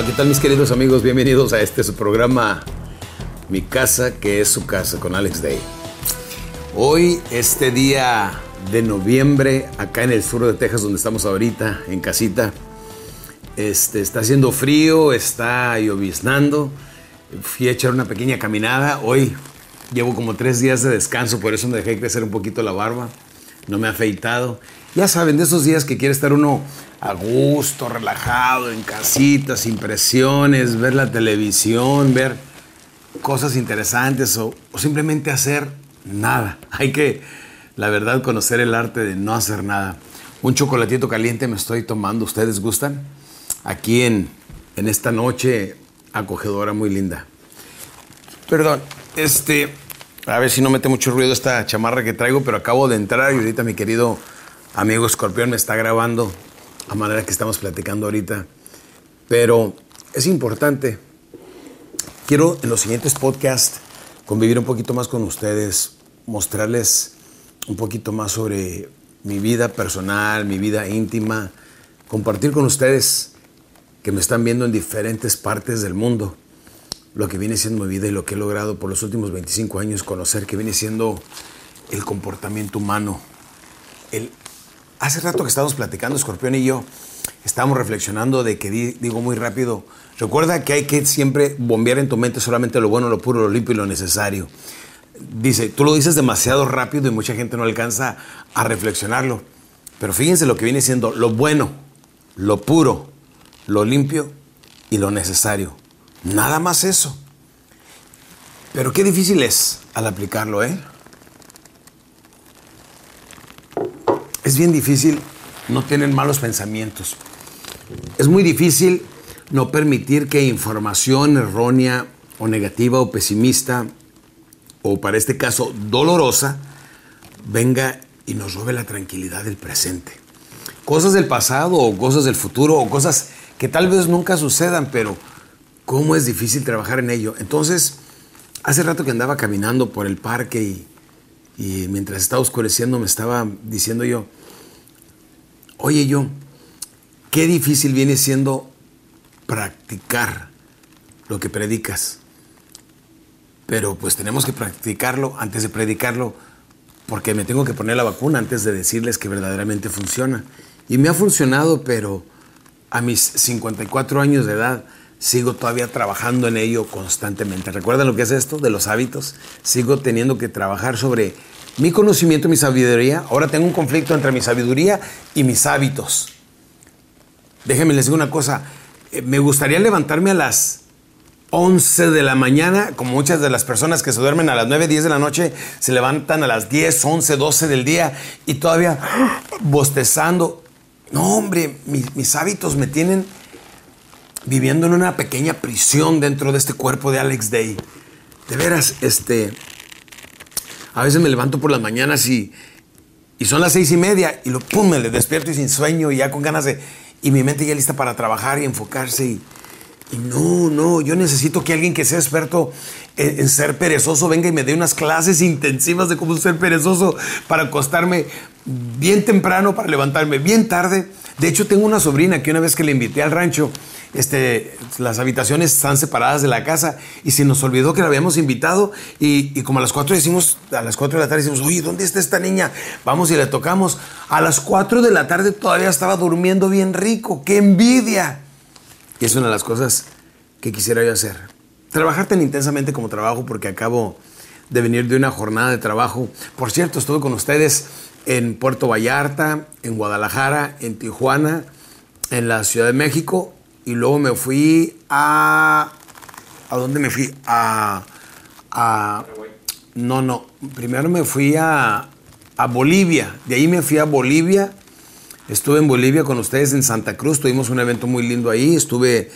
Hola, ¿qué tal mis queridos amigos? Bienvenidos a este su programa Mi casa que es su casa con Alex Day. Hoy, este día de noviembre, acá en el sur de Texas, donde estamos ahorita, en casita, este, está haciendo frío, está lloviznando. Fui a echar una pequeña caminada. Hoy llevo como tres días de descanso, por eso me dejé crecer un poquito la barba. No me he afeitado. Ya saben, de esos días que quiere estar uno a gusto, relajado, en casita, sin presiones, ver la televisión, ver cosas interesantes o, o simplemente hacer nada. Hay que, la verdad, conocer el arte de no hacer nada. Un chocolatito caliente me estoy tomando. ¿Ustedes gustan? Aquí en, en esta noche acogedora muy linda. Perdón, este, a ver si no mete mucho ruido esta chamarra que traigo, pero acabo de entrar y ahorita mi querido amigo Escorpión me está grabando a manera que estamos platicando ahorita. Pero es importante. Quiero en los siguientes podcasts convivir un poquito más con ustedes, mostrarles un poquito más sobre mi vida personal, mi vida íntima, compartir con ustedes que me están viendo en diferentes partes del mundo lo que viene siendo mi vida y lo que he logrado por los últimos 25 años conocer que viene siendo el comportamiento humano. El, hace rato que estábamos platicando, Escorpión y yo, estábamos reflexionando de que digo muy rápido, recuerda que hay que siempre bombear en tu mente solamente lo bueno, lo puro, lo limpio y lo necesario. Dice, tú lo dices demasiado rápido y mucha gente no alcanza a reflexionarlo. Pero fíjense lo que viene siendo lo bueno, lo puro, lo limpio y lo necesario. Nada más eso. Pero qué difícil es al aplicarlo, ¿eh? Es bien difícil no tener malos pensamientos. Es muy difícil no permitir que información errónea o negativa o pesimista o para este caso dolorosa venga y nos robe la tranquilidad del presente. Cosas del pasado o cosas del futuro o cosas que tal vez nunca sucedan, pero cómo es difícil trabajar en ello. Entonces, hace rato que andaba caminando por el parque y, y mientras estaba oscureciendo me estaba diciendo yo, oye yo, qué difícil viene siendo practicar lo que predicas. Pero pues tenemos que practicarlo antes de predicarlo porque me tengo que poner la vacuna antes de decirles que verdaderamente funciona. Y me ha funcionado, pero a mis 54 años de edad sigo todavía trabajando en ello constantemente. ¿Recuerdan lo que es esto de los hábitos? Sigo teniendo que trabajar sobre mi conocimiento, mi sabiduría. Ahora tengo un conflicto entre mi sabiduría y mis hábitos. Déjenme les digo una cosa. Eh, me gustaría levantarme a las 11 de la mañana, como muchas de las personas que se duermen a las 9, 10 de la noche, se levantan a las 10, 11, 12 del día y todavía bostezando. No, hombre, mis, mis hábitos me tienen viviendo en una pequeña prisión dentro de este cuerpo de Alex Day. De veras, este, a veces me levanto por las mañanas y, y son las seis y media y lo pum, me despierto y sin sueño y ya con ganas de, y mi mente ya lista para trabajar y enfocarse y, y no, no, yo necesito que alguien que sea experto en, en, ser perezoso venga y me dé unas clases intensivas de cómo ser perezoso para acostarme bien temprano, para levantarme bien tarde. De hecho, tengo una sobrina que una vez que le invité al rancho, este, las habitaciones están separadas de la casa y se nos olvidó que la habíamos invitado y, y, como a las 4 decimos, a las 4 de la tarde decimos, oye, ¿dónde está esta niña? Vamos y le tocamos. A las 4 de la tarde todavía estaba durmiendo bien rico, qué envidia. Y es una de las cosas que quisiera yo hacer. Trabajar tan intensamente como trabajo porque acabo de venir de una jornada de trabajo. Por cierto, estuve con ustedes en Puerto Vallarta, en Guadalajara, en Tijuana, en la Ciudad de México y luego me fui a... ¿A dónde me fui? A... a no, no. Primero me fui a, a Bolivia. De ahí me fui a Bolivia. Estuve en Bolivia con ustedes en Santa Cruz. Tuvimos un evento muy lindo ahí. Estuve...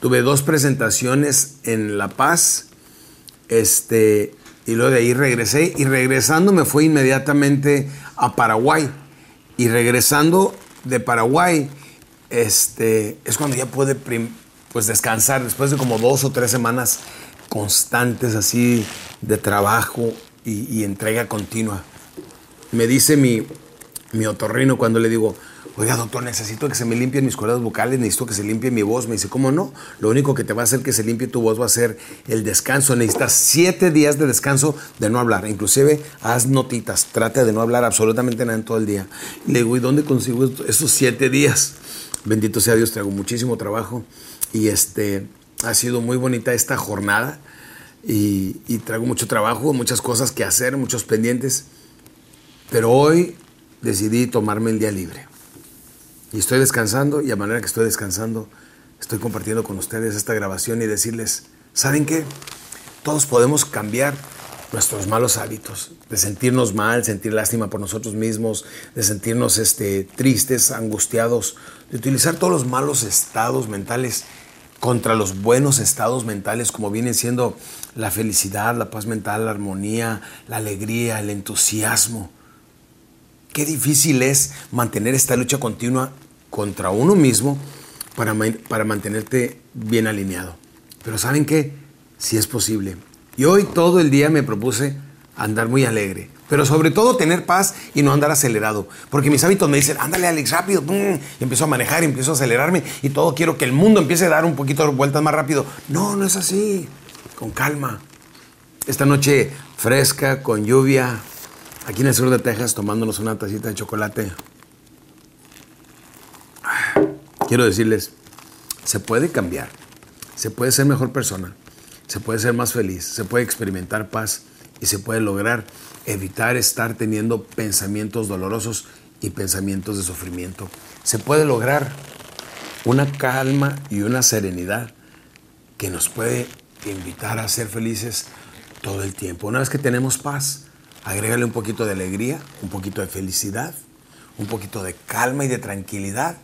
Tuve dos presentaciones en La Paz. Este... Y luego de ahí regresé. Y regresando me fui inmediatamente a Paraguay. Y regresando de Paraguay este, es cuando ya puede pues, descansar después de como dos o tres semanas constantes así de trabajo y, y entrega continua. Me dice mi, mi otorrino cuando le digo, oiga doctor, necesito que se me limpien mis cuerdas vocales, necesito que se limpie mi voz. Me dice, ¿cómo no? Lo único que te va a hacer que se limpie tu voz va a ser el descanso. Necesitas siete días de descanso de no hablar. Inclusive haz notitas, trata de no hablar absolutamente nada en todo el día. le digo, ¿y dónde consigo esos siete días? Bendito sea Dios, traigo muchísimo trabajo y este, ha sido muy bonita esta jornada y, y traigo mucho trabajo, muchas cosas que hacer, muchos pendientes. Pero hoy decidí tomarme el día libre. Y estoy descansando y a manera que estoy descansando, estoy compartiendo con ustedes esta grabación y decirles, ¿saben qué? Todos podemos cambiar nuestros malos hábitos, de sentirnos mal, sentir lástima por nosotros mismos, de sentirnos este, tristes, angustiados, de utilizar todos los malos estados mentales contra los buenos estados mentales como vienen siendo la felicidad, la paz mental, la armonía, la alegría, el entusiasmo. Qué difícil es mantener esta lucha continua contra uno mismo para, para mantenerte bien alineado. Pero ¿saben qué? Sí es posible. Y hoy todo el día me propuse andar muy alegre. Pero sobre todo tener paz y no andar acelerado. Porque mis hábitos me dicen, ándale Alex, rápido. Y empiezo a manejar empiezo a acelerarme. Y todo quiero que el mundo empiece a dar un poquito de vueltas más rápido. No, no es así. Con calma. Esta noche fresca, con lluvia, aquí en el sur de Texas tomándonos una tacita de chocolate. Quiero decirles, se puede cambiar, se puede ser mejor persona, se puede ser más feliz, se puede experimentar paz y se puede lograr evitar estar teniendo pensamientos dolorosos y pensamientos de sufrimiento. Se puede lograr una calma y una serenidad que nos puede invitar a ser felices todo el tiempo. Una vez que tenemos paz, agrégale un poquito de alegría, un poquito de felicidad, un poquito de calma y de tranquilidad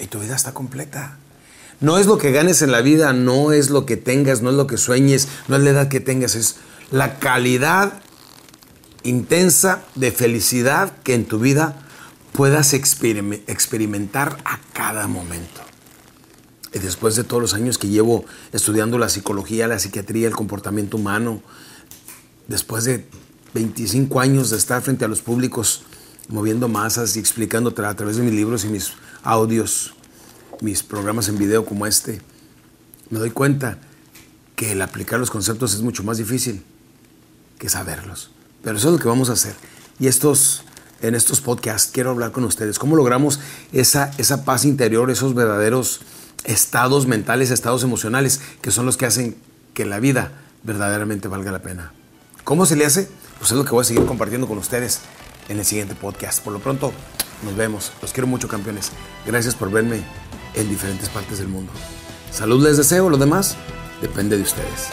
y tu vida está completa. No es lo que ganes en la vida, no es lo que tengas, no es lo que sueñes, no es la edad que tengas, es la calidad intensa de felicidad que en tu vida puedas experimentar a cada momento. Y después de todos los años que llevo estudiando la psicología, la psiquiatría, el comportamiento humano, después de 25 años de estar frente a los públicos, moviendo masas y explicando a través de mis libros y mis audios, mis programas en video como este, me doy cuenta que el aplicar los conceptos es mucho más difícil que saberlos. Pero eso es lo que vamos a hacer. Y estos, en estos podcasts quiero hablar con ustedes. ¿Cómo logramos esa, esa paz interior, esos verdaderos estados mentales, estados emocionales, que son los que hacen que la vida verdaderamente valga la pena? ¿Cómo se le hace? Pues es lo que voy a seguir compartiendo con ustedes en el siguiente podcast. Por lo pronto, nos vemos. Los quiero mucho, campeones. Gracias por verme en diferentes partes del mundo. Salud les deseo, lo demás depende de ustedes.